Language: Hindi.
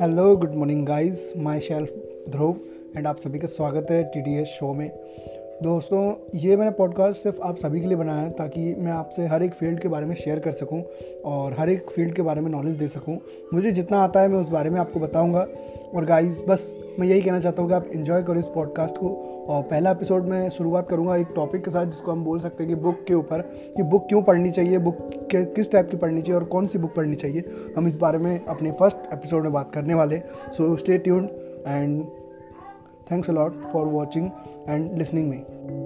Hello good morning guys myself Dhruv and आप सभी का स्वागत है टी शो में। दोस्तों, ये मैंने पॉडकास्ट सिर्फ़ आप सभी के लिए बनाया है ताकि मैं आपसे हर एक फ़ील्ड के बारे में शेयर कर सकूँ और हर एक फ़ील्ड के बारे में नॉलेज दे सकूँ। मुझे जितना आता है मैं उस बारे में आपको बताऊँगा। और गाइस बस मैं यही कहना चाहता हूँ कि आप इन्जॉय करो इस पॉडकास्ट को। और पहला एपिसोड में शुरुआत करूँगा एक टॉपिक के साथ जिसको हम बोल सकते हैं कि बुक के ऊपर। कि बुक क्यों पढ़नी चाहिए? बुक किस टाइप की पढ़नी चाहिए और कौन सी बुक पढ़नी चाहिए, हम इस बारे में अपने फ़र्स्ट एपिसोड में बात करने वाले so stay tuned and thanks a lot for watching and listening में